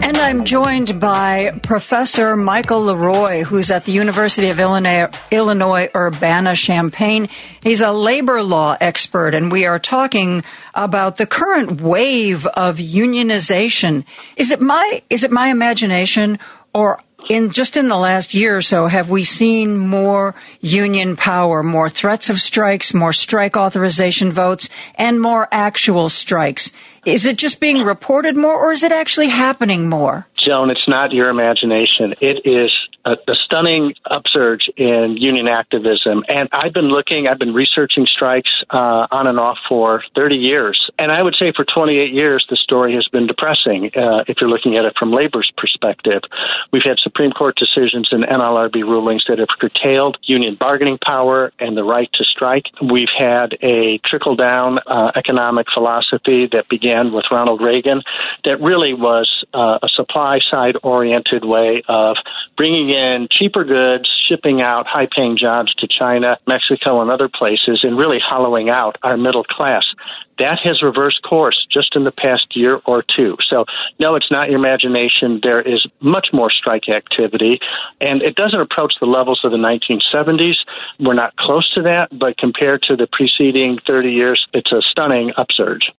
And I'm joined by Professor Michael LeRoy, who's at the University of Illinois, Illinois Urbana-Champaign. He's a labor law expert, and we are talking about the current wave of unionization. Is it my is it my imagination, or in just in the last year or so, have we seen more union power, more threats of strikes, more strike authorization votes, and more actual strikes? Is it just being reported more, or is it actually happening more? Joan, it's not your imagination. It is a, a, stunning upsurge in union activism. And I've been looking, I've been researching strikes uh, on and off for 30 years. And I would say for 28 years, the story has been depressing uh, if you're looking at it from labor's perspective. We've had Supreme Court decisions and NLRB rulings that have curtailed union bargaining power and the right to strike. We've had a trickle down uh, economic philosophy that began with Ronald Reagan that really was uh, a supply side oriented way of bringing in cheaper goods, shipping out high paying jobs to China, Mexico, and other places, and really hollowing out our middle class. That has reversed course just in the past year or two. So, no, it's not your imagination. There is much more strike activity, and it doesn't approach the levels of the 1970s. We're not close to that, but compared to the preceding 30 years, it's a stunning upsurge.